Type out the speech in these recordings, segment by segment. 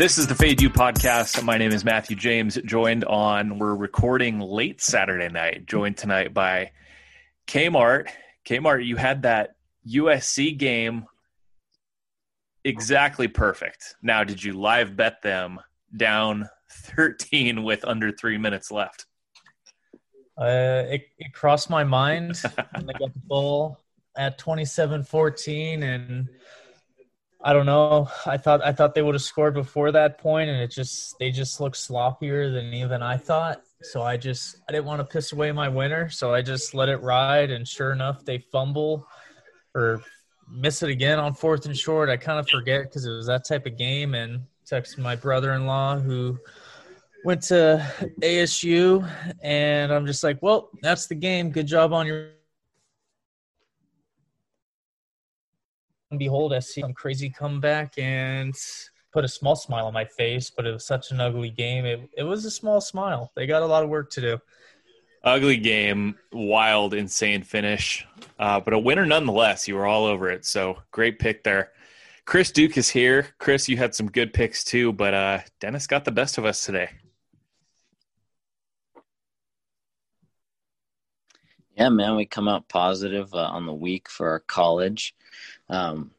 This is the Fade You podcast. My name is Matthew James, joined on, we're recording late Saturday night, joined tonight by Kmart. Kmart, you had that USC game exactly perfect. Now, did you live bet them down 13 with under three minutes left? Uh, it, it crossed my mind when they got the ball at 27-14 and I don't know. I thought I thought they would have scored before that point, and it just they just looked sloppier than even I thought. So I just I didn't want to piss away my winner, so I just let it ride. And sure enough, they fumble or miss it again on fourth and short. I kind of forget because it was that type of game, and text my brother-in-law who went to ASU, and I'm just like, well, that's the game. Good job on your and behold, I see some crazy comeback and put a small smile on my face, but it was such an ugly game. It, it was a small smile. They got a lot of work to do. Ugly game, wild, insane finish, uh, but a winner nonetheless. You were all over it. So great pick there. Chris Duke is here. Chris, you had some good picks too, but uh, Dennis got the best of us today. Yeah, man, we come out positive uh, on the week for our college. Um,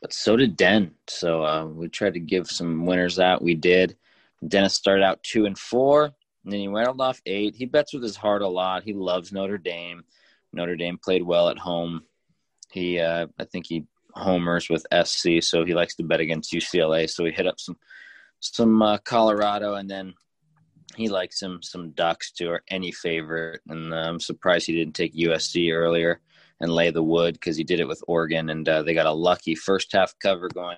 but so did Den. So uh, we tried to give some winners out. We did. Dennis started out two and four, and then he rattled off eight. He bets with his heart a lot. He loves Notre Dame. Notre Dame played well at home. He, uh, I think he homers with SC, so he likes to bet against UCLA. So he hit up some some uh, Colorado, and then he likes him some Ducks too, or any favorite. And uh, I'm surprised he didn't take USC earlier and lay the wood because he did it with Oregon, and uh, they got a lucky first half cover going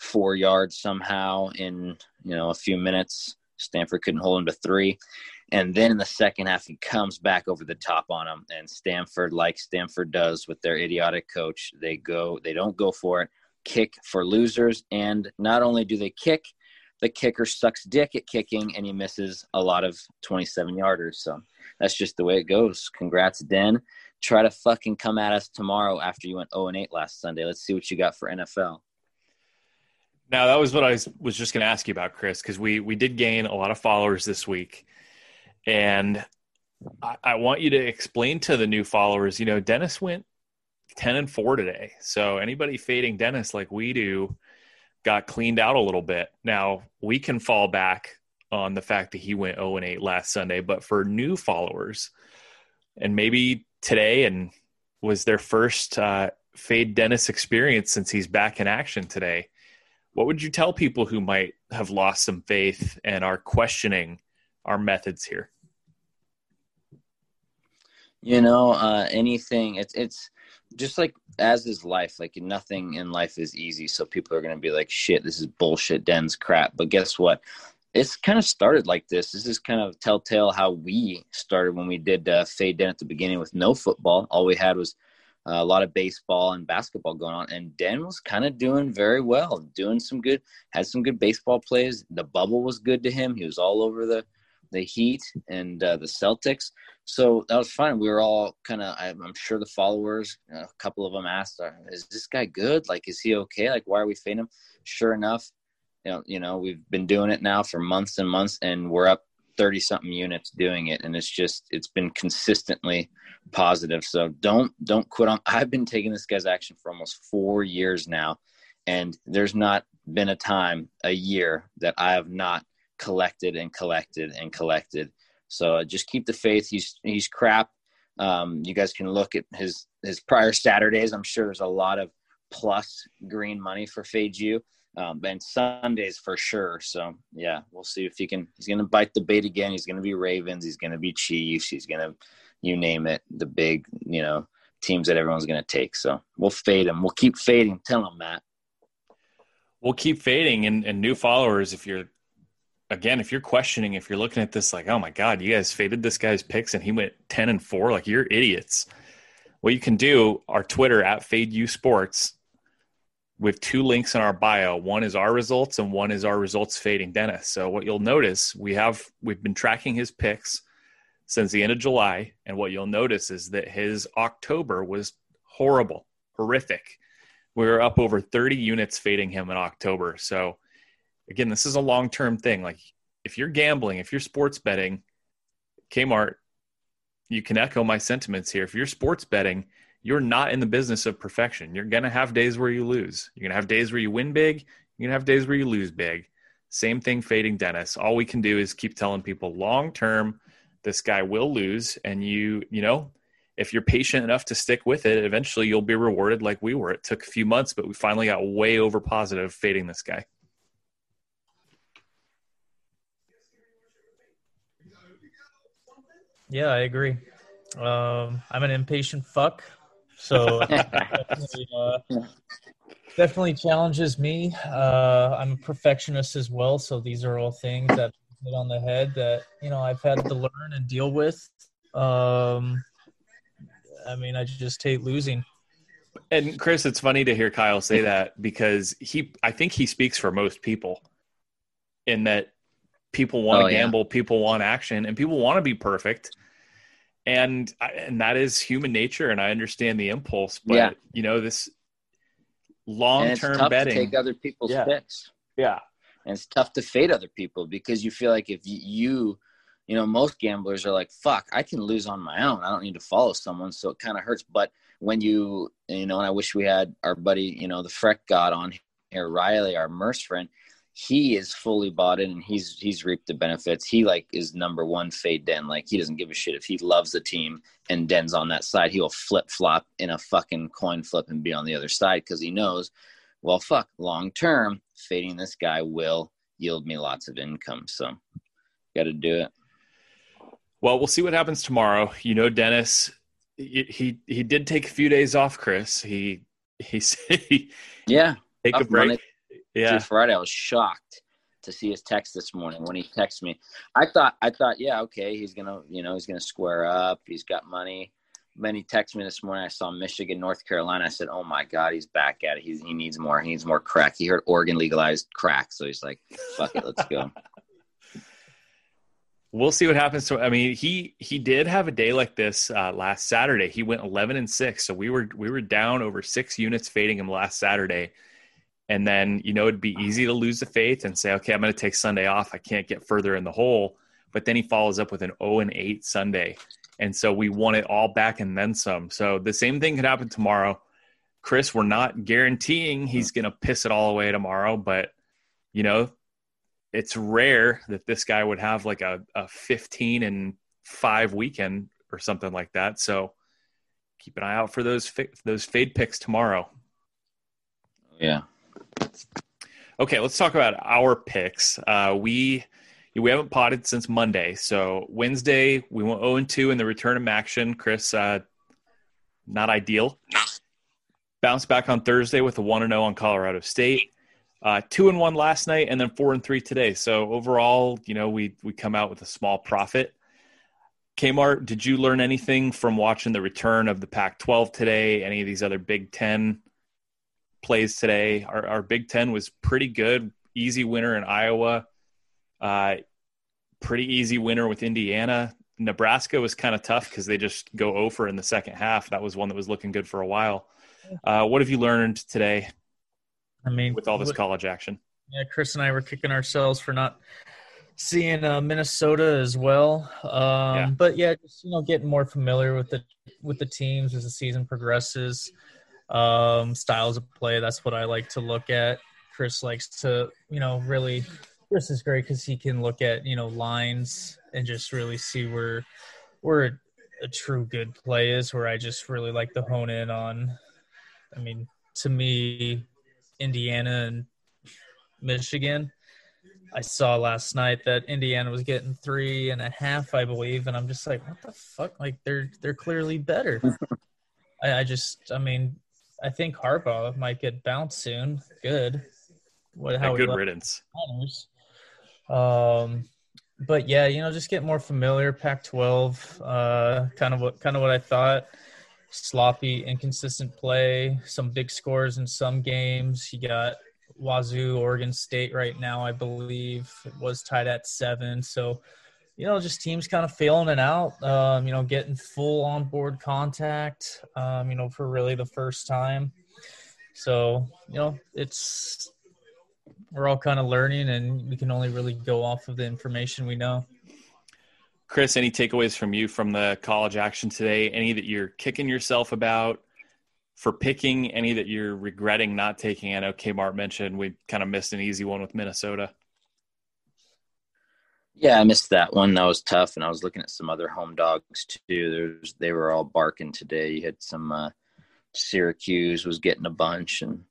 four yards somehow in you know a few minutes. Stanford couldn't hold him to three. And then in the second half, he comes back over the top on him. And Stanford, like Stanford does with their idiotic coach, they go, they don't go for it. Kick for losers. And not only do they kick, the kicker sucks dick at kicking and he misses a lot of 27 yarders. So that's just the way it goes. Congrats, Den. Try to fucking come at us tomorrow after you went 0 and 8 last Sunday. Let's see what you got for NFL. Now that was what I was, just going to ask you about, Chris, because we we did gain a lot of followers this week, and I, I want you to explain to the new followers. You know, Dennis went ten and four today, so anybody fading Dennis like we do got cleaned out a little bit. Now we can fall back on the fact that he went 0 and 8 last Sunday, but for new followers, and maybe today and was their first uh, fade Dennis experience since he's back in action today. What would you tell people who might have lost some faith and are questioning our methods here? You know, uh, anything. It's it's just like as is life. Like nothing in life is easy. So people are going to be like, "Shit, this is bullshit, Den's crap." But guess what? it's kind of started like this. This is kind of telltale how we started when we did uh, fade Den at the beginning with no football. All we had was uh, a lot of baseball and basketball going on, and Den was kind of doing very well, doing some good, had some good baseball plays. The bubble was good to him. He was all over the the Heat and uh, the Celtics, so that was fun. We were all kind of, I'm sure the followers, a couple of them asked, "Is this guy good? Like, is he okay? Like, why are we fading him?" Sure enough, you know, you know, we've been doing it now for months and months, and we're up thirty something units doing it, and it's just it's been consistently positive. So don't don't quit on. I've been taking this guy's action for almost four years now, and there's not been a time a year that I have not collected and collected and collected. So uh, just keep the faith. He's he's crap. Um, you guys can look at his his prior Saturdays. I'm sure there's a lot of plus green money for Fade You um, and Sundays for sure. So yeah, we'll see if he can. He's going to bite the bait again. He's going to be Ravens. He's going to be Chiefs. He's going to, you name it, the big you know teams that everyone's going to take. So we'll fade him. We'll keep fading. Tell him Matt. We'll keep fading and, and new followers. If you're again, if you're questioning, if you're looking at this like, oh my god, you guys faded this guy's picks and he went ten and four, like you're idiots. What you can do, our Twitter at Fade You Sports with two links in our bio. One is our results and one is our results fading Dennis. So what you'll notice, we have we've been tracking his picks since the end of July, and what you'll notice is that his October was horrible, horrific. we were up over 30 units fading him in October. So again, this is a long term thing. Like if you're gambling, if you're sports betting, Kmart, you can echo my sentiments here. If you're sports betting, you're not in the business of perfection. You're going to have days where you lose. You're going to have days where you win big. You're going to have days where you lose big. Same thing fading Dennis. All we can do is keep telling people long term, this guy will lose. And you, you know, if you're patient enough to stick with it, eventually you'll be rewarded like we were. It took a few months, but we finally got way over positive fading this guy. Yeah, I agree. Um, I'm an impatient fuck, so definitely, uh, definitely, challenges me. Uh, I'm a perfectionist as well, so these are all things that hit on the head that you know I've had to learn and deal with. Um, I mean, I just hate losing. And Chris, it's funny to hear Kyle say that because he, I think he speaks for most people in that people want to oh, gamble, yeah. people want action, and people want to be perfect. And and that is human nature, and I understand the impulse. But yeah. you know this long term betting. take other people's yeah. picks. Yeah, and it's tough to fade other people because you feel like if you you know, most gamblers are like, fuck, I can lose on my own. I don't need to follow someone. So it kind of hurts. But when you, you know, and I wish we had our buddy, you know, the Freck God on here, Riley, our Merce friend, he is fully bought in and he's, he's reaped the benefits. He like is number one fade Den. Like he doesn't give a shit if he loves the team and Den's on that side. He'll flip flop in a fucking coin flip and be on the other side because he knows, well, fuck, long term, fading this guy will yield me lots of income. So got to do it. Well, we'll see what happens tomorrow. You know, Dennis, he he did take a few days off. Chris, he he said, yeah, take a break. Monday, yeah, Friday. I was shocked to see his text this morning when he texted me. I thought I thought, yeah, okay, he's gonna you know he's gonna square up. He's got money. Then he texted me this morning. I saw Michigan, North Carolina. I said, "Oh my God, he's back at it. He's, he needs more. He needs more crack." He heard Oregon legalized crack, so he's like, "Fuck it, let's go." we'll see what happens to i mean he he did have a day like this uh, last saturday he went 11 and 6 so we were we were down over six units fading him last saturday and then you know it'd be easy to lose the faith and say okay i'm going to take sunday off i can't get further in the hole but then he follows up with an 0 and 8 sunday and so we won it all back and then some so the same thing could happen tomorrow chris we're not guaranteeing he's going to piss it all away tomorrow but you know it's rare that this guy would have like a, a 15 and five weekend or something like that. So keep an eye out for those those fade picks tomorrow. Yeah. Okay, let's talk about our picks. Uh, we we haven't potted since Monday, so Wednesday we went 0 and 2 in the return of action. Chris, uh, not ideal. Bounce back on Thursday with a 1 0 on Colorado State. Uh, two and one last night, and then four and three today. So overall, you know, we we come out with a small profit. Kmart, did you learn anything from watching the return of the Pac-12 today? Any of these other Big Ten plays today? Our, our Big Ten was pretty good. Easy winner in Iowa. Uh, pretty easy winner with Indiana. Nebraska was kind of tough because they just go over in the second half. That was one that was looking good for a while. Uh, what have you learned today? I mean, with all this college action. Yeah, Chris and I were kicking ourselves for not seeing uh, Minnesota as well. Um, yeah. But yeah, just you know, getting more familiar with the with the teams as the season progresses. Um, styles of play. That's what I like to look at. Chris likes to, you know, really. Chris is great because he can look at you know lines and just really see where where a true good play is. Where I just really like to hone in on. I mean, to me, Indiana and Michigan. I saw last night that Indiana was getting three and a half, I believe, and I'm just like, what the fuck? Like they're they're clearly better. I, I, just, I mean, I think Harbaugh might get bounced soon. Good. What? How good riddance. Um, but yeah, you know, just get more familiar. Pac-12, uh, kind of what kind of what I thought sloppy, inconsistent play, some big scores in some games. You got Wazoo, Oregon State right now, I believe, was tied at seven. So, you know, just teams kind of failing it out, um, you know, getting full on board contact, um, you know, for really the first time. So you know, it's we're all kind of learning, and we can only really go off of the information we know. Chris, any takeaways from you from the college action today? Any that you're kicking yourself about for picking? Any that you're regretting not taking? I know Kmart mentioned we kind of missed an easy one with Minnesota. Yeah, I missed that one. That was tough. And I was looking at some other home dogs too. There's they were all barking today. You had some uh, Syracuse was getting a bunch, and,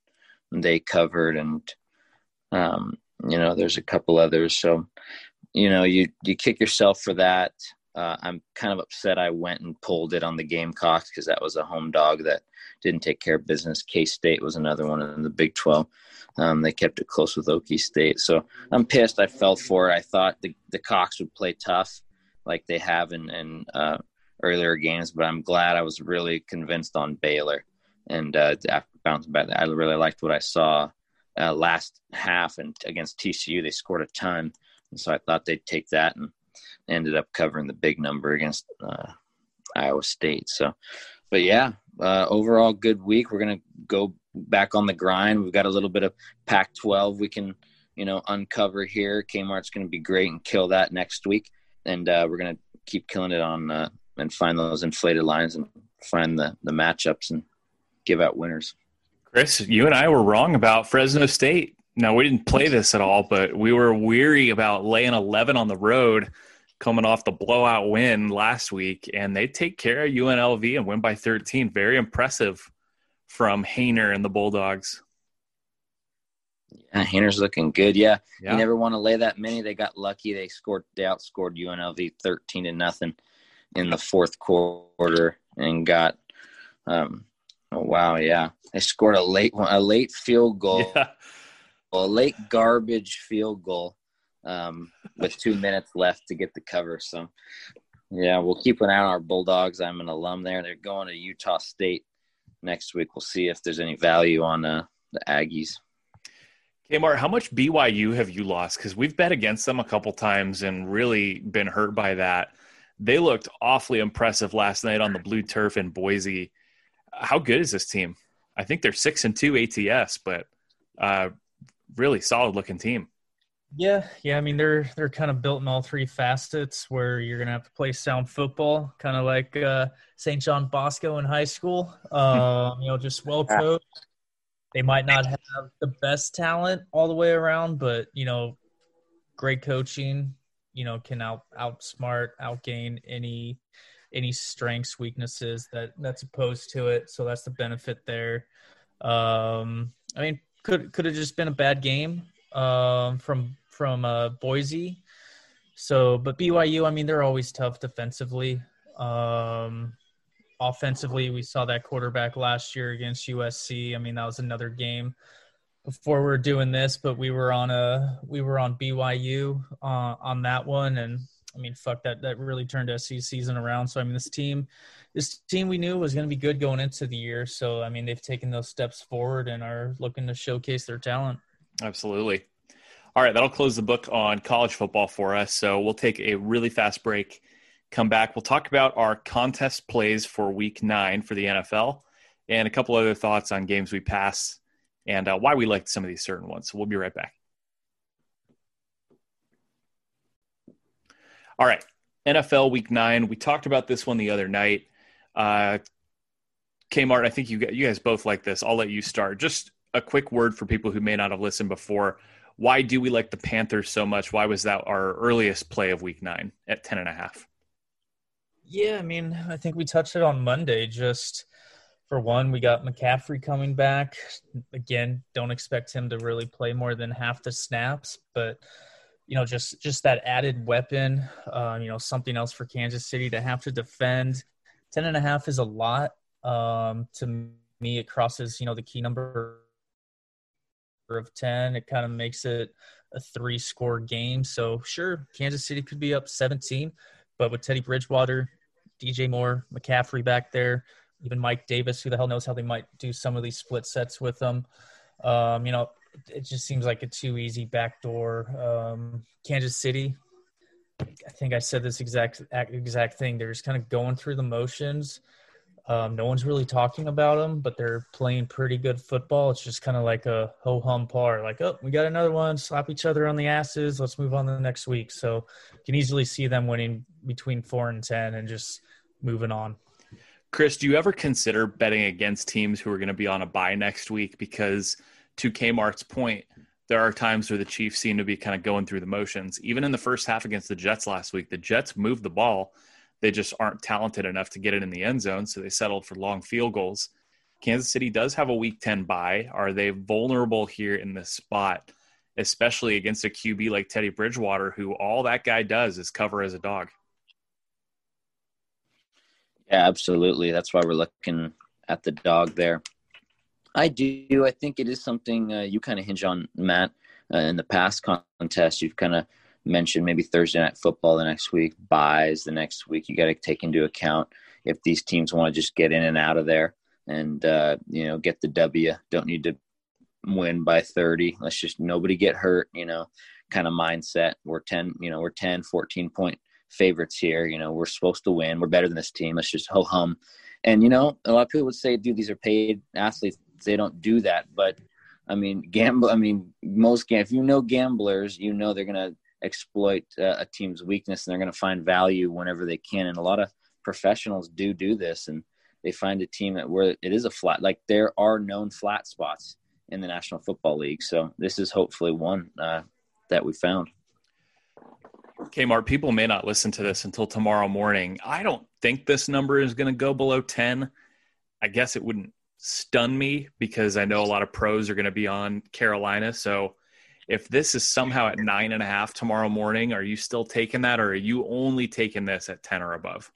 and they covered, and um, you know there's a couple others. So you know you you kick yourself for that. Uh, I'm kind of upset I went and pulled it on the Gamecocks because that was a home dog that didn't take care of business. K State was another one in the Big 12. Um, they kept it close with Okie State. So I'm pissed. I fell for it. I thought the, the Cocks would play tough like they have in, in uh, earlier games, but I'm glad I was really convinced on Baylor. And uh, after bouncing back, I really liked what I saw uh, last half and against TCU. They scored a ton. And so I thought they'd take that and ended up covering the big number against uh, Iowa State. So, but yeah, uh, overall good week. We're gonna go back on the grind. We've got a little bit of Pac-12 we can you know uncover here. Kmart's gonna be great and kill that next week, and uh, we're gonna keep killing it on uh, and find those inflated lines and find the the matchups and give out winners. Chris, you and I were wrong about Fresno State. No, we didn't play this at all, but we were weary about laying 11 on the road coming off the blowout win last week, and they take care of UNLV and win by 13. Very impressive from Haener and the Bulldogs. Yeah, Haener's looking good. Yeah, yeah. you never want to lay that many. They got lucky. They scored. They outscored UNLV 13 to nothing in the fourth quarter and got. Um, oh wow, yeah, they scored a late one, a late field goal, yeah. a late garbage field goal um, with two minutes left to get the cover. So, yeah, we'll keep an eye on our Bulldogs. I'm an alum there. They're going to Utah State next week. We'll see if there's any value on uh, the Aggies. Kmart, how much BYU have you lost? Because we've bet against them a couple times and really been hurt by that. They looked awfully impressive last night on the blue turf in Boise. How good is this team? I think they're six and two ATS, but uh, really solid looking team. Yeah, yeah. I mean, they're they're kind of built in all three facets where you're gonna have to play sound football, kind of like uh, St. John Bosco in high school. Um, you know, just well coached. They might not have the best talent all the way around, but you know, great coaching. You know, can out outsmart, outgain any any strengths, weaknesses that that's opposed to it. So that's the benefit there. Um, I mean, could could have just been a bad game um, from from uh, Boise. So, but BYU, I mean, they're always tough defensively. Um, offensively, we saw that quarterback last year against USC. I mean, that was another game before we are doing this, but we were on a we were on BYU uh, on that one, and I mean, fuck that that really turned SC season around. So I mean, this team, this team we knew was going to be good going into the year. So I mean, they've taken those steps forward and are looking to showcase their talent. Absolutely. All right, that'll close the book on college football for us. So we'll take a really fast break, come back. We'll talk about our contest plays for week nine for the NFL and a couple other thoughts on games we pass and uh, why we liked some of these certain ones. So we'll be right back. All right, NFL week nine. We talked about this one the other night. Uh, Kmart, I think you, you guys both like this. I'll let you start. Just a quick word for people who may not have listened before why do we like the Panthers so much? Why was that our earliest play of week nine at 10 and a half? Yeah, I mean, I think we touched it on Monday. Just for one, we got McCaffrey coming back. Again, don't expect him to really play more than half the snaps, but you know, just just that added weapon, uh, you know, something else for Kansas City to have to defend. Ten and a half is a lot. Um, to me, it crosses, you know, the key number of 10. It kind of makes it a three score game. So, sure, Kansas City could be up 17, but with Teddy Bridgewater, DJ Moore, McCaffrey back there, even Mike Davis, who the hell knows how they might do some of these split sets with them. Um, you know, it just seems like a too easy backdoor. Um, Kansas City, I think I said this exact exact thing. They're just kind of going through the motions. Um, no one's really talking about them, but they're playing pretty good football. It's just kind of like a ho hum par, like, oh, we got another one, slap each other on the asses. Let's move on to the next week. So you can easily see them winning between four and 10 and just moving on. Chris, do you ever consider betting against teams who are going to be on a bye next week? Because to Kmart's point, there are times where the Chiefs seem to be kind of going through the motions. Even in the first half against the Jets last week, the Jets moved the ball they just aren't talented enough to get it in the end zone, so they settled for long field goals. Kansas City does have a week 10 bye. Are they vulnerable here in this spot, especially against a QB like Teddy Bridgewater, who all that guy does is cover as a dog? Yeah, absolutely. That's why we're looking at the dog there. I do. I think it is something uh, you kind of hinge on, Matt. Uh, in the past contest, you've kind of mentioned maybe Thursday night football the next week, buys the next week. You got to take into account if these teams want to just get in and out of there and uh, you know get the W. Don't need to win by 30. Let's just nobody get hurt. You know, kind of mindset. We're 10. You know, we're 10, 14 point favorites here. You know, we're supposed to win. We're better than this team. Let's just ho hum. And you know, a lot of people would say, "Dude, these are paid athletes. They don't do that." But I mean, gamble. I mean, most gam- if you know gamblers, you know they're gonna exploit uh, a team's weakness and they're going to find value whenever they can. And a lot of professionals do do this and they find a team that where it is a flat, like there are known flat spots in the National Football League. So this is hopefully one uh, that we found. Kmart, people may not listen to this until tomorrow morning. I don't think this number is going to go below 10. I guess it wouldn't stun me because I know a lot of pros are going to be on Carolina. So if this is somehow at nine and a half tomorrow morning, are you still taking that, or are you only taking this at ten or above?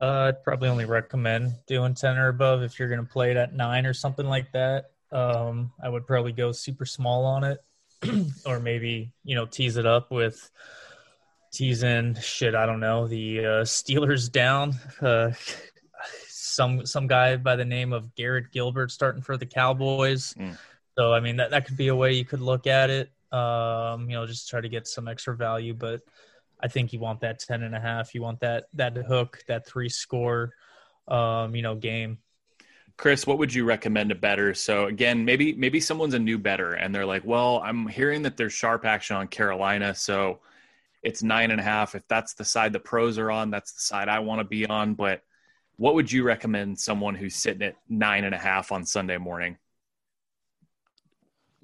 Uh, I'd probably only recommend doing ten or above if you're going to play it at nine or something like that. Um, I would probably go super small on it, or maybe you know tease it up with teasing shit. I don't know the uh, Steelers down. Uh, some some guy by the name of Garrett Gilbert starting for the Cowboys. Mm so I mean that that could be a way you could look at it. Um, you know, just try to get some extra value, but I think you want that 10 and a half. You want that that hook, that three score um, you know, game. Chris, what would you recommend a better? So again, maybe maybe someone's a new better and they're like, well, I'm hearing that there's sharp action on Carolina, so it's nine and a half. If that's the side the pros are on, that's the side I want to be on. But what would you recommend someone who's sitting at nine and a half on Sunday morning?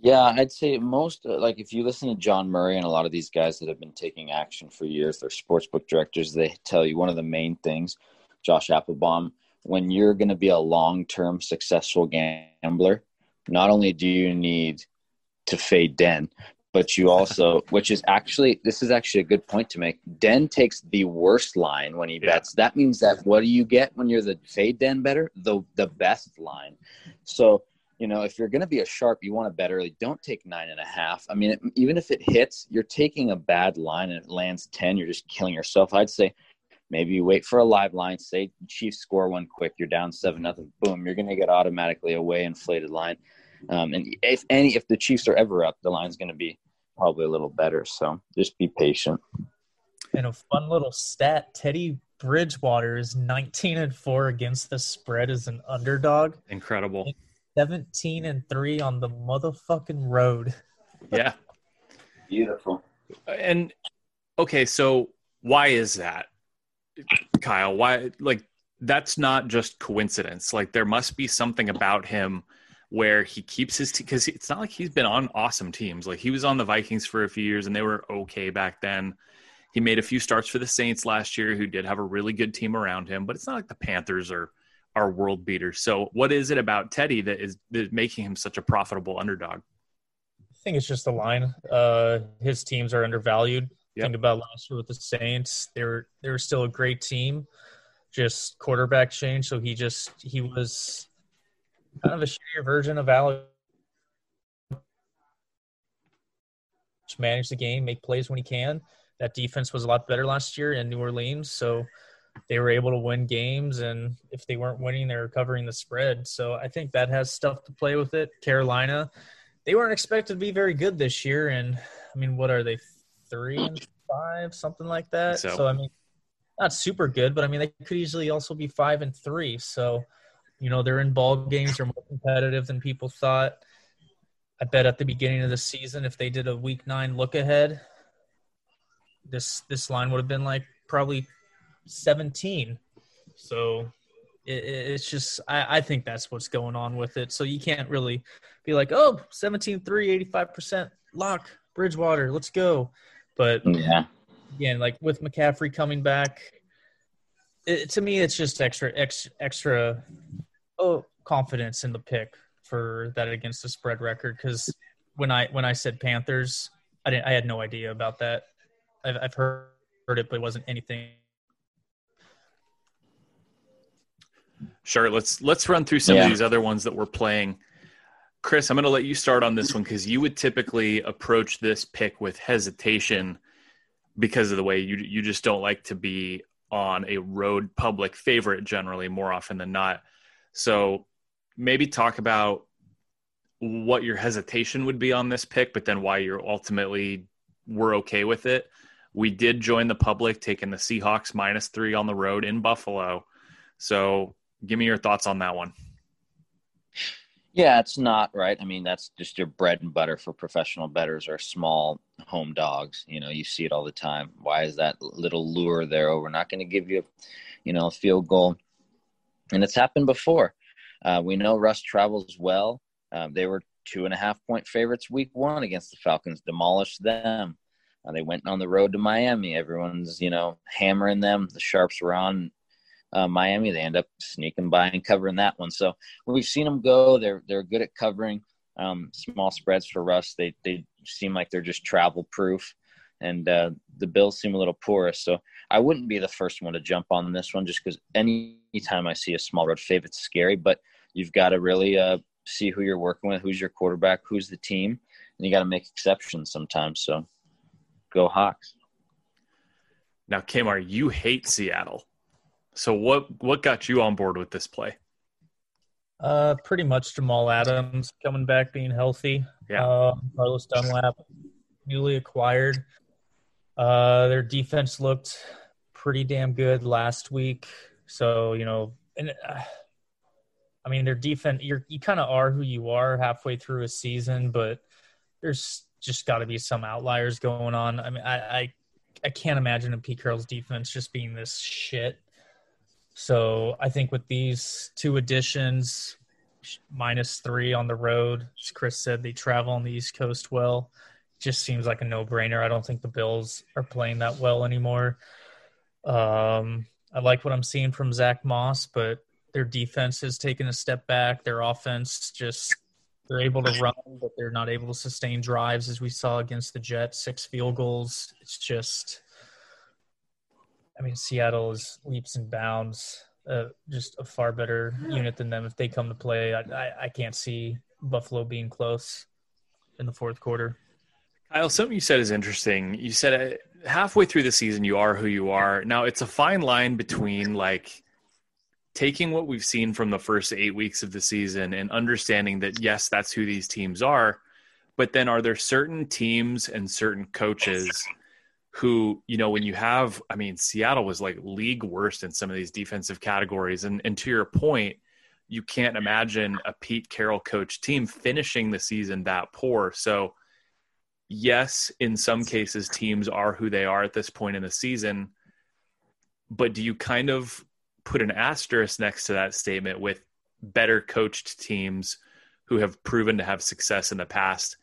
Yeah, I'd say most uh, like if you listen to John Murray and a lot of these guys that have been taking action for years, they're sportsbook directors. They tell you one of the main things, Josh Appelbaum, when you're going to be a long-term successful gambler, not only do you need to fade Den, but you also, which is actually this is actually a good point to make. Den takes the worst line when he yeah. bets. That means that what do you get when you're the fade Den better? The the best line. So you know, if you're going to be a sharp, you want to bet early. Don't take nine and a half. I mean, it, even if it hits, you're taking a bad line and it lands 10, you're just killing yourself. I'd say maybe you wait for a live line, say Chiefs score one quick, you're down seven nothing, boom, you're going to get automatically a way inflated line. Um, and if any, if the Chiefs are ever up, the line's going to be probably a little better. So just be patient. And a fun little stat: Teddy Bridgewater is 19 and four against the spread as an underdog. Incredible. 17 and 3 on the motherfucking road. yeah. Beautiful. And okay, so why is that? Kyle, why like that's not just coincidence. Like there must be something about him where he keeps his team because it's not like he's been on awesome teams. Like he was on the Vikings for a few years and they were okay back then. He made a few starts for the Saints last year, who did have a really good team around him, but it's not like the Panthers are are world beaters. So, what is it about Teddy that is, that is making him such a profitable underdog? I think it's just the line. Uh, his teams are undervalued. Yep. Think about last year with the Saints; they were they were still a great team. Just quarterback change, so he just he was kind of a shittier version of Alex. Manage the game, make plays when he can. That defense was a lot better last year in New Orleans, so they were able to win games and if they weren't winning they were covering the spread so i think that has stuff to play with it carolina they weren't expected to be very good this year and i mean what are they three and five something like that so, so i mean not super good, but I mean they could easily also be five and three. So, you know, they're in ball games. They're more competitive than people thought. I bet at the beginning of the season, if they did a week nine look ahead, this this line would have been like probably 17. So it, it's just I, I think that's what's going on with it. So you can't really be like, oh, 17 3, 85% lock, Bridgewater, let's go. But Yeah. again, like with McCaffrey coming back, it, to me, it's just extra, extra, extra oh, confidence in the pick for that against the spread record. Because when I when I said Panthers, I didn't, I had no idea about that. I've, I've heard, heard it, but it wasn't anything. Sure. Let's let's run through some Yeah. of these other ones that we're playing. Chris, I'm going to let you start on this one because you would typically approach this pick with hesitation because of the way you you just don't like to be on a road public favorite generally more often than not. So maybe talk about what your hesitation would be on this pick, but then why you're ultimately were okay with it. We did join the public, taking the Seahawks minus three on the road in Buffalo. So give me your thoughts on that one. Yeah, it's not right. I mean, that's just your bread and butter for professional betters or small home dogs. You know, you see it all the time. Why is that little lure there? Oh, we're not going to give you, you know, a field goal. And it's happened before. Uh, we know Russ travels well. Um, they were two and a half point favorites week one against the Falcons, demolished them. Uh, they went on the road to Miami. Everyone's, you know, hammering them. The Sharps were on uh, Miami. They end up sneaking by and covering that one. So we've seen them go. They're they're good at covering um, small spreads for Russ. They they seem like they're just travel proof, and uh, the Bills seem a little porous. So I wouldn't be the first one to jump on this one, just because any time I see a small road favorite, it's scary. But you've got to really uh, see who you're working with, who's your quarterback, who's the team, and you got to make exceptions sometimes. So go Hawks. Now, Kmar, you hate Seattle. So what what got you on board with this play? Uh, pretty much Jamal Adams coming back, being healthy. Yeah. Uh, Carlos Dunlap, newly acquired. Uh, their defense looked pretty damn good last week. So you know, and uh, I mean, their defense. You're you kind of are who you are halfway through a season, but there's just got to be some outliers going on. I mean, I I, I can't imagine a Pete Carroll's defense just being this shit. So I think with these two additions, minus three on the road, as Chris said, they travel on the East Coast well. Just seems like a no-brainer. I don't think the Bills are playing that well anymore. Um, I like what I'm seeing from Zach Moss, but their defense has taken a step back. Their offense just they're able to run, but they're not able to sustain drives as we saw against the Jets, six field goals. It's just I mean, Seattle is leaps and bounds, uh, just a far better unit than them. If they come to play, I, I, I can't see Buffalo being close in the fourth quarter. Kyle, something you said is interesting. You said uh, halfway through the season, you are who you are. Now, it's a fine line between like taking what we've seen from the first eight weeks of the season and understanding that, yes, that's who these teams are. But then, are there certain teams and certain coaches who, you know, when you have, I mean, Seattle was like league worst in some of these defensive categories. And, and to your point, you can't imagine a Pete Carroll coach team finishing the season that poor. So, yes, in some cases, teams are who they are at this point in the season. But do you kind of put an asterisk next to that statement with better coached teams who have proven to have success in the past?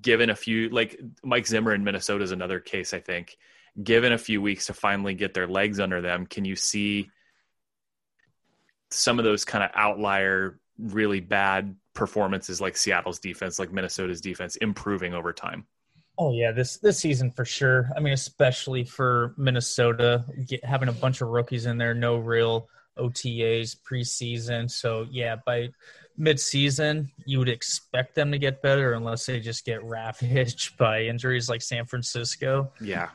Given a few, like Mike Zimmer in Minnesota is another case, I think. Given a few weeks to finally get their legs under them, can you see some of those kind of outlier, really bad performances like Seattle's defense, like Minnesota's defense, improving over time? Oh yeah, this this season for sure. I mean, especially for Minnesota, get, having a bunch of rookies in there, no real OTAs preseason. So yeah, by mid-season, you would expect them to get better unless they just get ravaged by injuries like San Francisco. Yeah.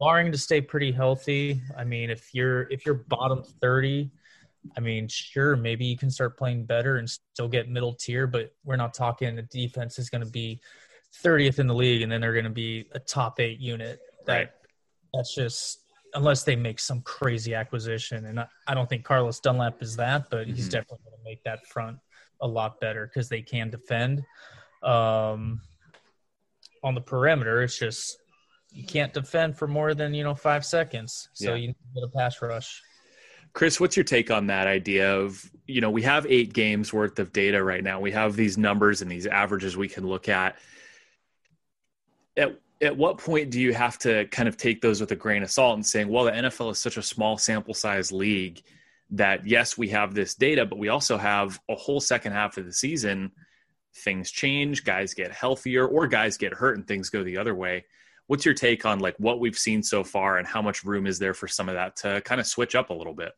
Barring to stay pretty healthy, I mean, if you're if you're bottom thirty, I mean, sure, maybe you can start playing better and still get middle tier, but we're not talking the defense is going to be 30th in the league and then they're going to be a top eight unit. That Right. that's just unless they make some crazy acquisition. And I, I don't think Carlos Dunlap is that, but he's Mhm. definitely going to make that front a lot better because they can defend. Um, on the perimeter, it's just you can't defend for more than you know five seconds, so Yeah. you need to get a pass rush. Chris, what's your take on that idea of, you know, we have eight games worth of data right now. We have these numbers and these averages we can look at. At, at what point do you have to kind of take those with a grain of salt and saying, well, the NFL is such a small sample size league that, yes, we have this data, but we also have a whole second half of the season. Things change, guys get healthier, or guys get hurt and things go the other way. What's your take on like what we've seen so far and how much room is there for some of that to kind of switch up a little bit?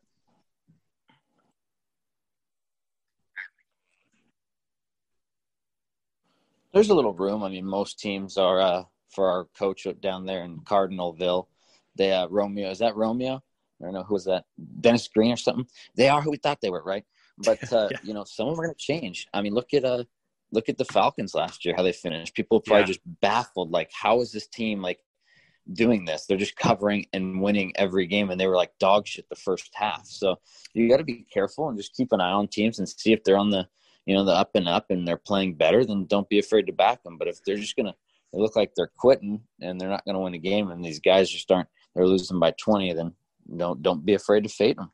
There's a little room. I mean, most teams are uh, for our coach down there in Cardinalville. They uh, Romeo is that Romeo? I don't know who was that. Dennis Green or something. They are who we thought they were, right? But uh, Yeah. you know, some of them are going to change. I mean, look at uh, look at the Falcons last year, how they finished. People probably Yeah. just baffled, like, how is this team like doing this? They're just covering and winning every game, and they were like dog shit the first half. So you got to be careful and just keep an eye on teams and see if they're on the you know the up and up and they're playing better. Then don't be afraid to back them. But if they're just gonna they look like they're quitting and they're not going to win a game, and these guys just aren't they're losing by twenty, then don't don't be afraid to fade them.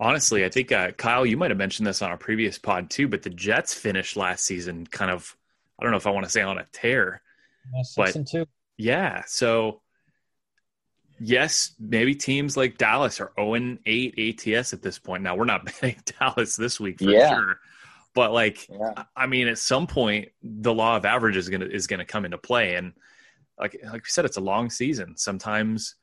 Honestly, I think uh, Kyle, you might have mentioned this on a previous pod too, but the Jets finished last season kind of, I don't know if I want to say on a tear. Yeah, six But- and two. Yeah. So, yes, maybe teams like Dallas are 0 8 ATS at this point. Now, we're not betting Dallas this week for Yeah. sure. But, like, Yeah, I mean, at some point, the law of averages is gonna is gonna come into play, and like like we said, it's a long season. Sometimes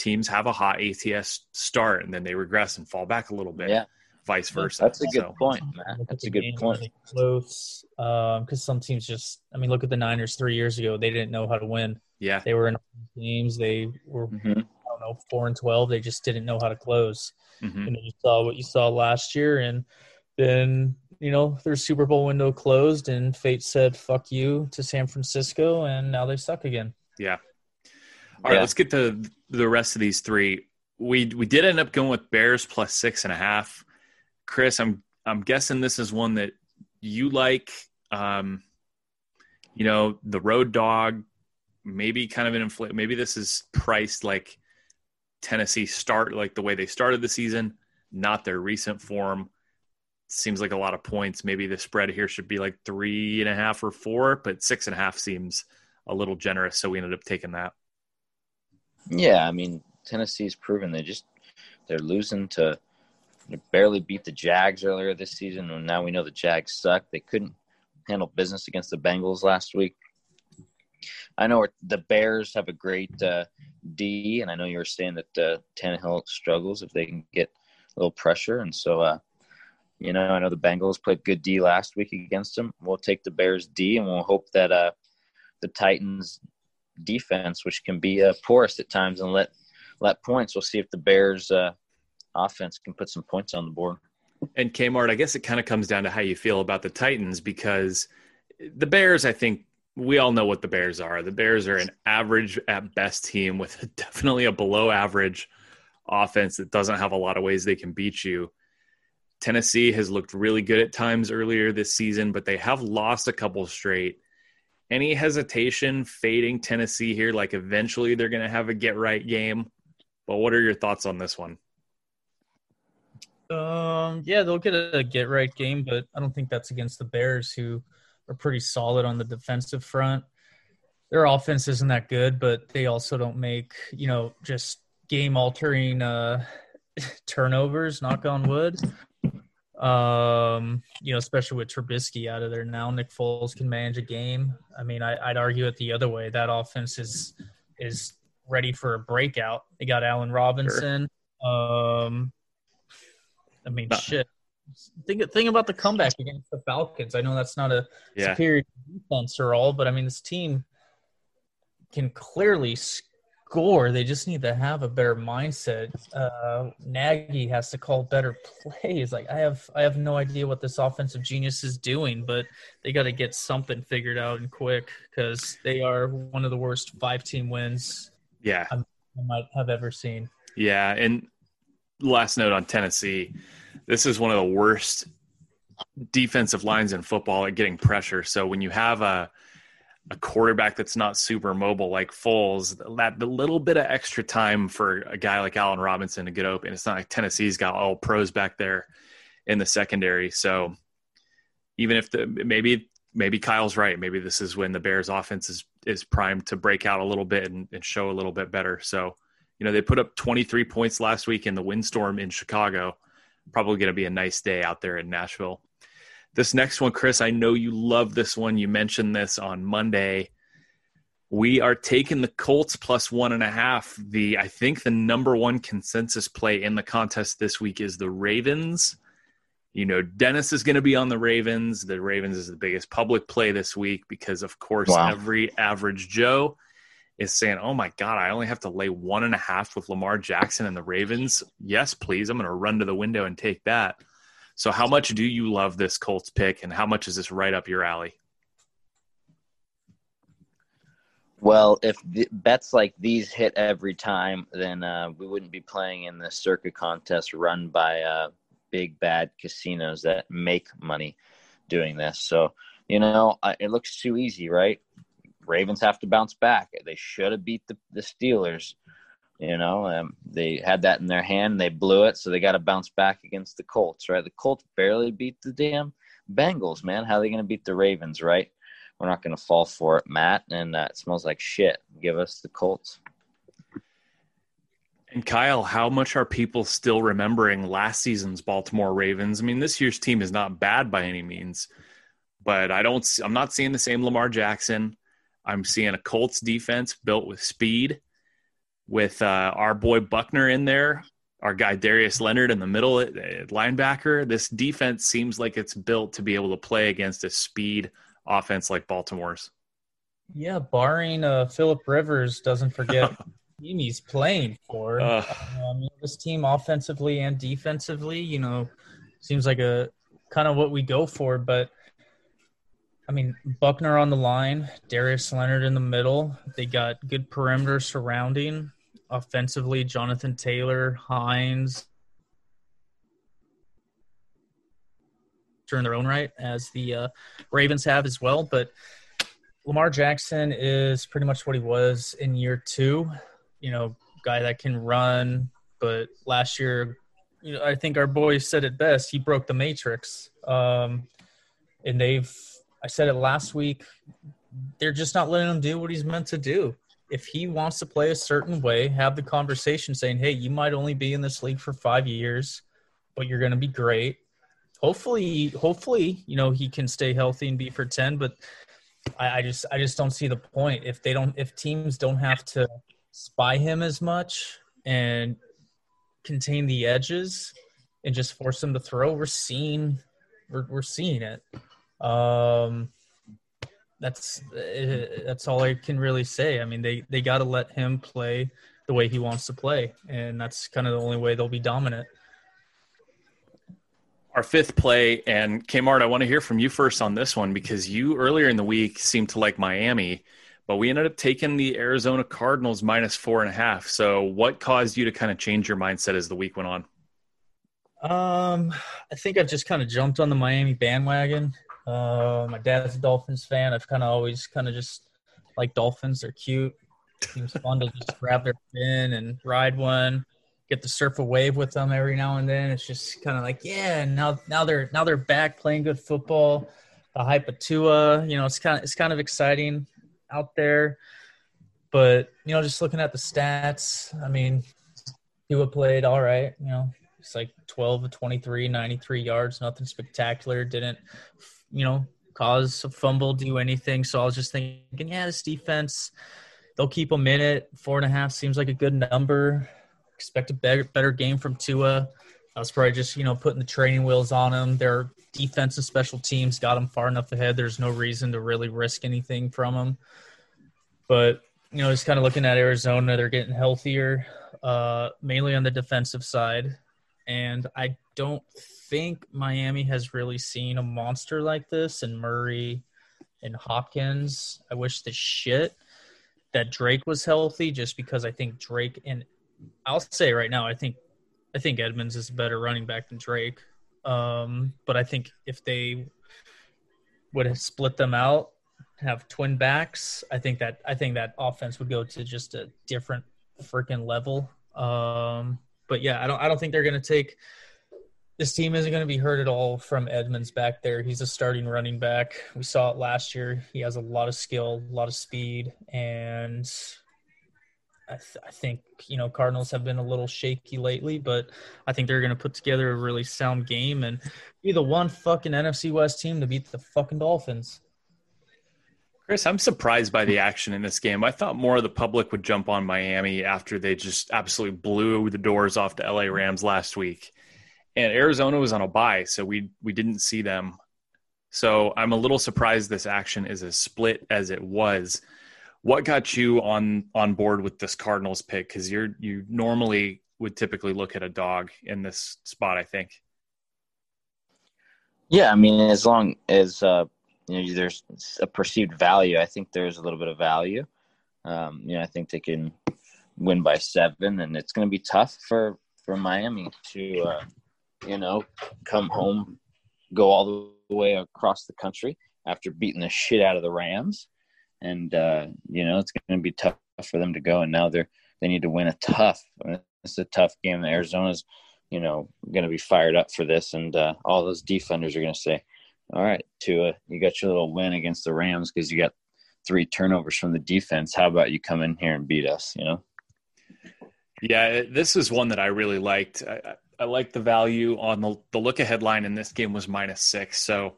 teams have a hot ATS start and then they regress and fall back a little bit. yeah, Vice versa. that's a good So, point, Look man. That's a good games, point. they Close, because some teams just. I mean, look at the Niners three years ago. They didn't know how to win. yeah, They were in games. They were hmm I don't know four and twelve. They just didn't know how to close. Mhm. And then you saw what you saw last year, and then you know their Super Bowl window closed, and fate said "fuck you" to San Francisco, and now they suck again. yeah. All right, Yeah. let's get to the rest of these three. We we did end up going with Bears plus six and a half. Chris, I'm I'm guessing this is one that you like. Um, you know, the road dog, maybe kind of an inflate. Maybe this is priced like Tennessee start, like the way they started the season, not their recent form. Seems like a lot of points. Maybe the spread here should be like three and a half or four, but six and a half seems a little generous. So we ended up taking that. Yeah, I mean Tennessee's proven they just they're losing to they barely beat the Jags earlier this season, and now we know the Jags suck. They couldn't handle business against the Bengals last week. I know the Bears have a great uh, D, and I know you were saying that uh, Tannehill struggles if they can get a little pressure, and so uh, you know I know the Bengals played good D last week against them. We'll take the Bears D, and we'll hope that uh, the Titans defense, which can be uh, porous at times and let let points. We'll see if the Bears uh, offense can put some points on the board. And Kmart, I guess it kind of comes down to how you feel about the Titans because the Bears, I think we all know what the Bears are. The Bears are an average at best team with definitely a below average offense that doesn't have a lot of ways they can beat you. Tennessee has looked really good at times earlier this season, but they have lost a couple straight. Any hesitation fading Tennessee here? Like eventually they're going to have a get right game. But what are your thoughts on this one? Um, yeah, they'll get a get right game, but I don't think that's against the Bears, who are pretty solid on the defensive front. Their offense isn't that good, but they also don't make you know just game altering uh, turnovers. Knock on wood. Um, you know, especially with Trubisky out of there now, Nick Foles can manage a game. I mean, I, I'd argue it the other way. That offense is is ready for a breakout. They got Allen Robinson. Um, I mean, shit. Think think about the comeback against the Falcons. I know that's not a Yeah. superior defense or all, but I mean, this team can clearly score. They just need to have a better mindset. Uh, Nagy has to call better plays. Like I have, I have no idea what this offensive genius is doing, but they got to get something figured out and quick because they are one of the worst five-team wins Yeah. I might have ever seen. Yeah, and last note on Tennessee, this is one of the worst defensive lines in football at getting pressure. So when you have a a quarterback that's not super mobile like Foles, that the little bit of extra time for a guy like Allen Robinson to get open. It's not like Tennessee's got all pros back there in the secondary. So even if the maybe maybe Kyle's right, maybe this is when the Bears offense is is primed to break out a little bit and, and show a little bit better. So, you know, they put up 23 points last week in the windstorm in Chicago. Probably going to be a nice day out there in Nashville. This next one, Chris, I know you love this one. You mentioned this on Monday. We are taking the Colts plus one and a half. The I think the number one consensus play in the contest this week is the Ravens. You know, Dennis is going to be on the Ravens. The Ravens is the biggest public play this week because, of course, wow. every average Joe is saying, "Oh my God, I only have to lay one and a half with Lamar Jackson and the Ravens." Yes, please. I'm going to run to the window and take that. So, how much do you love this Colts pick, and how much is this right up your alley? Well, if bets like these hit every time, then uh, we wouldn't be playing in the circuit contest run by uh, big bad casinos that make money doing this. So, you know, it looks too easy, right? Ravens have to bounce back. They should have beat the, the Steelers. You know, um, they had that in their hand. They blew it, so they got to bounce back against the Colts, right? The Colts barely beat the damn Bengals, man. How are they going to beat the Ravens, right? We're not going to fall for it, Matt. And that uh, smells like shit. Give us the Colts. And Kyle, how much are people still remembering last season's Baltimore Ravens? I mean, this year's team is not bad by any means, but I don't. I'm not seeing the same Lamar Jackson. I'm seeing a Colts defense built with speed with uh, our boy Buckner in there, our guy Darius Leonard in the middle at, at linebacker. This defense seems like it's built to be able to play against a speed offense like Baltimore's. Yeah, barring uh, Philip Rivers doesn't forget team he's playing for. Uh, um, this team, offensively and defensively, you know, seems like a kind of what we go for. But I mean, Buckner on the line, Darius Leonard in the middle. They got good perimeter surrounding offensively, Jonathan Taylor, Hines, in their own right, as the uh, Ravens have as well. But Lamar Jackson is pretty much what he was in year two. You know, guy that can run, but last year, you know, I think our boy said it best. He broke the matrix, um, and they've. I said it last week. They're just not letting him do what he's meant to do if he wants to play a certain way, have the conversation saying, "Hey, you might only be in this league for five years, but you're going to be great." Hopefully, hopefully, you know he can stay healthy and be for ten. But I, I just, I just don't see the point if they don't, if teams don't have to spy him as much and contain the edges and just force him to throw. We're seeing, we're, we're seeing it. Um, that's uh, that's all I can really say. I mean, they they got to let him play the way he wants to play, and that's kind of the only way they'll be dominant. Our fifth play, and Kmart, I want to hear from you first on this one because you earlier in the week seemed to like Miami, but we ended up taking the Arizona Cardinals minus four and a half. So, what caused you to kind of change your mindset as the week went on? Um, I think I've just kind of jumped on the Miami bandwagon. Uh, my dad's a Dolphins fan. I've kind of always kind of just like Dolphins. They're cute. Seems fun to just grab their fin and ride one. Get to surf a wave with them every now and then. It's just kind of like, yeah. Now, now they're now they're back playing good football. The hype of Tua, you know, it's kind of it's kind of exciting out there. But you know, just looking at the stats, I mean, Tua played all right. You know, it's like 12 of 23, 93 yards, nothing spectacular. Didn't you know, cause a fumble, do anything. So I was just thinking, yeah, this defense, they'll keep a minute. Four and a half seems like a good number. Expect a better, better game from Tua. I was probably just, you know, putting the training wheels on them. Their defense and special teams got them far enough ahead. There's no reason to really risk anything from them. But, you know, just kind of looking at Arizona, they're getting healthier, uh, mainly on the defensive side. And I don't think Miami has really seen a monster like this and Murray and Hopkins. I wish the shit that Drake was healthy just because I think Drake and I'll say right now, I think I think Edmonds is a better running back than Drake. Um, but I think if they would have split them out, have twin backs, I think that I think that offense would go to just a different freaking level. Um, but yeah, I don't I don't think they're going to take this team isn't going to be hurt at all from Edmonds back there. He's a starting running back. We saw it last year. He has a lot of skill, a lot of speed, and I, th- I, think you know Cardinals have been a little shaky lately, but I think they're going to put together a really sound game and be the one fucking NFC West team to beat the fucking Dolphins. Chris, I'm surprised by the action in this game. I thought more of the public would jump on Miami after they just absolutely blew the doors off the LA Rams last week and Arizona was on a bye, so we we didn't see them. So I'm a little surprised this action is as split as it was. What got you on on board with this Cardinals pick? Because you're you normally would typically look at a dog in this spot. I think. Yeah, I mean, as long as uh, you know there's a perceived value, I think there's a little bit of value. Um, you know, I think they can win by seven, and it's going to be tough for for Miami to uh, you know, come home, go all the way across the country after beating the shit out of the Rams. And, uh, you know, it's going to be tough for them to go. And now they're, they need to win a tough, it's a tough game. Arizona's, you know, going to be fired up for this. And uh, all those defenders are going to say, all right, Tua, you got your little win against the Rams because you got three turnovers from the defense. How about you come in here and beat us, you know? Yeah, this is one that I really liked. I, I like the value on the the look ahead line in this game was minus six. So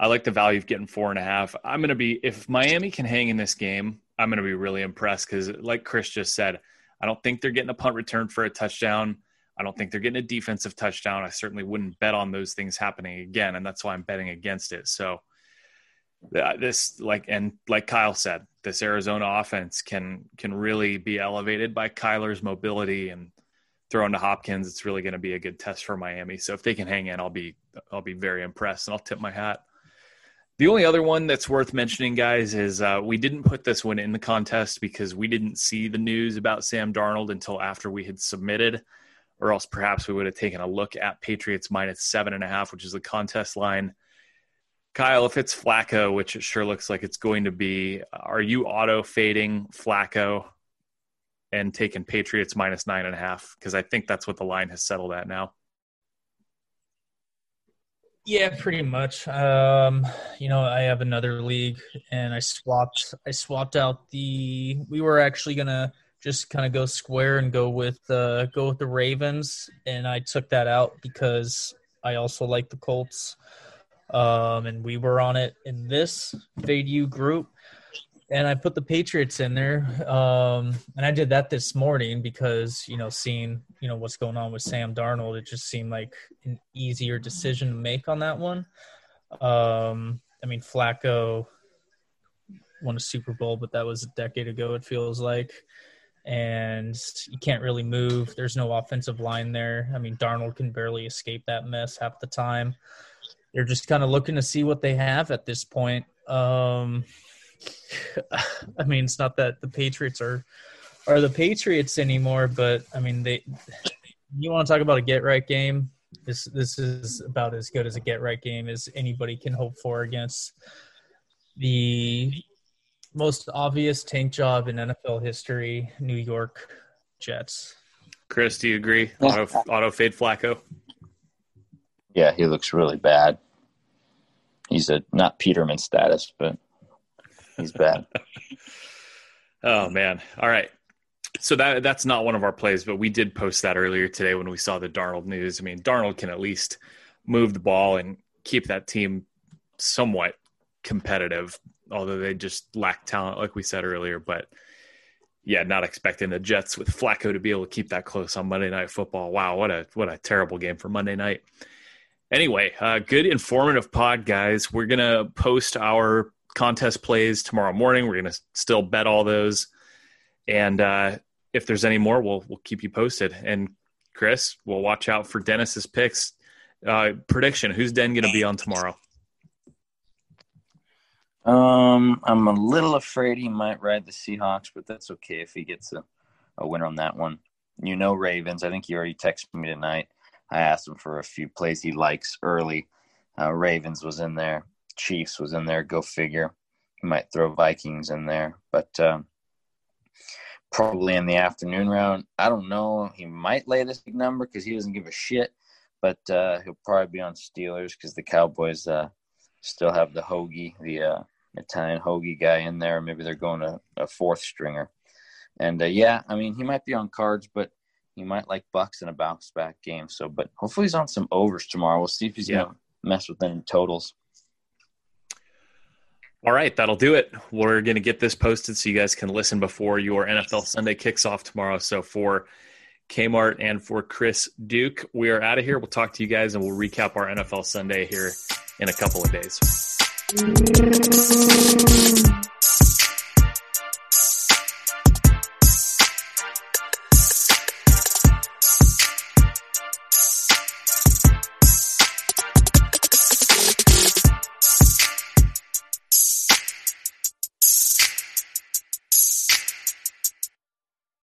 I like the value of getting four and a half. I'm going to be if Miami can hang in this game, I'm going to be really impressed because, like Chris just said, I don't think they're getting a punt return for a touchdown. I don't think they're getting a defensive touchdown. I certainly wouldn't bet on those things happening again, and that's why I'm betting against it. So this, like, and like Kyle said, this Arizona offense can can really be elevated by Kyler's mobility and throwing to Hopkins, it's really going to be a good test for Miami. So if they can hang in, I'll be I'll be very impressed, and I'll tip my hat. The only other one that's worth mentioning, guys, is uh, we didn't put this one in the contest because we didn't see the news about Sam Darnold until after we had submitted, or else perhaps we would have taken a look at Patriots minus seven and a half, which is the contest line. Kyle, if it's Flacco, which it sure looks like it's going to be, are you auto fading Flacco and taking Patriots minus nine and a half because I think that's what the line has settled at now. Yeah, pretty much. Um, you know, I have another league, and I swapped. I swapped out the. We were actually gonna just kind of go square and go with uh, go with the Ravens, and I took that out because I also like the Colts. Um, and we were on it in this Fade You group and I put the Patriots in there. Um, and I did that this morning because you know, seeing you know what's going on with Sam Darnold, it just seemed like an easier decision to make on that one. Um, I mean, Flacco won a Super Bowl, but that was a decade ago. It feels like, and you can't really move. There's no offensive line there. I mean, Darnold can barely escape that mess half the time. They're just kind of looking to see what they have at this point. Um, I mean, it's not that the Patriots are are the Patriots anymore, but I mean, they. You want to talk about a get right game? This this is about as good as a get right game as anybody can hope for against the most obvious tank job in NFL history, New York Jets. Chris, do you agree? Auto, auto fade Flacco. Yeah, he looks really bad. He's a not Peterman status, but He's bad. oh man! All right. So that that's not one of our plays, but we did post that earlier today when we saw the Darnold news. I mean, Darnold can at least move the ball and keep that team somewhat competitive, although they just lack talent, like we said earlier. But yeah, not expecting the Jets with Flacco to be able to keep that close on Monday Night Football. Wow, what a what a terrible game for Monday night. Anyway, uh, good informative pod, guys. We're gonna post our contest plays tomorrow morning. We're to still bet all those, and uh, if there's any more, we'll we'll keep you posted. And Chris, we'll watch out for Dennis's picks. Uh, prediction: Who's Den to be on tomorrow? Um, I'm a little afraid he might ride the Seahawks, but that's okay if he gets a, a winner on that one. you know Ravens. I think he already texted me tonight. I asked him for a few plays he likes early. Uh, Ravens was in there. Chiefs was in there. Go figure. He might throw Vikings in there, but um, probably in the afternoon round. I don't know. He might lay this big number because he doesn't give a shit, but uh, he'll probably be on Steelers because the Cowboys uh, still have the hoagie, the uh, Italian hoagie guy in there. Maybe they're going to a fourth stringer. And uh, yeah, I mean, he might be on cards, but he might like Bucks in a bounce back game. So, but hopefully he's on some overs tomorrow. We'll see if he's yeah. going to mess with any totals. All right, that'll do it. We're going to get this posted so you guys can listen before your NFL Sunday kicks off tomorrow. So for Kmart and for Chris Duke, we are out of here. We'll talk to you guys and we'll recap our NFL Sunday here in a couple of days. Thank you.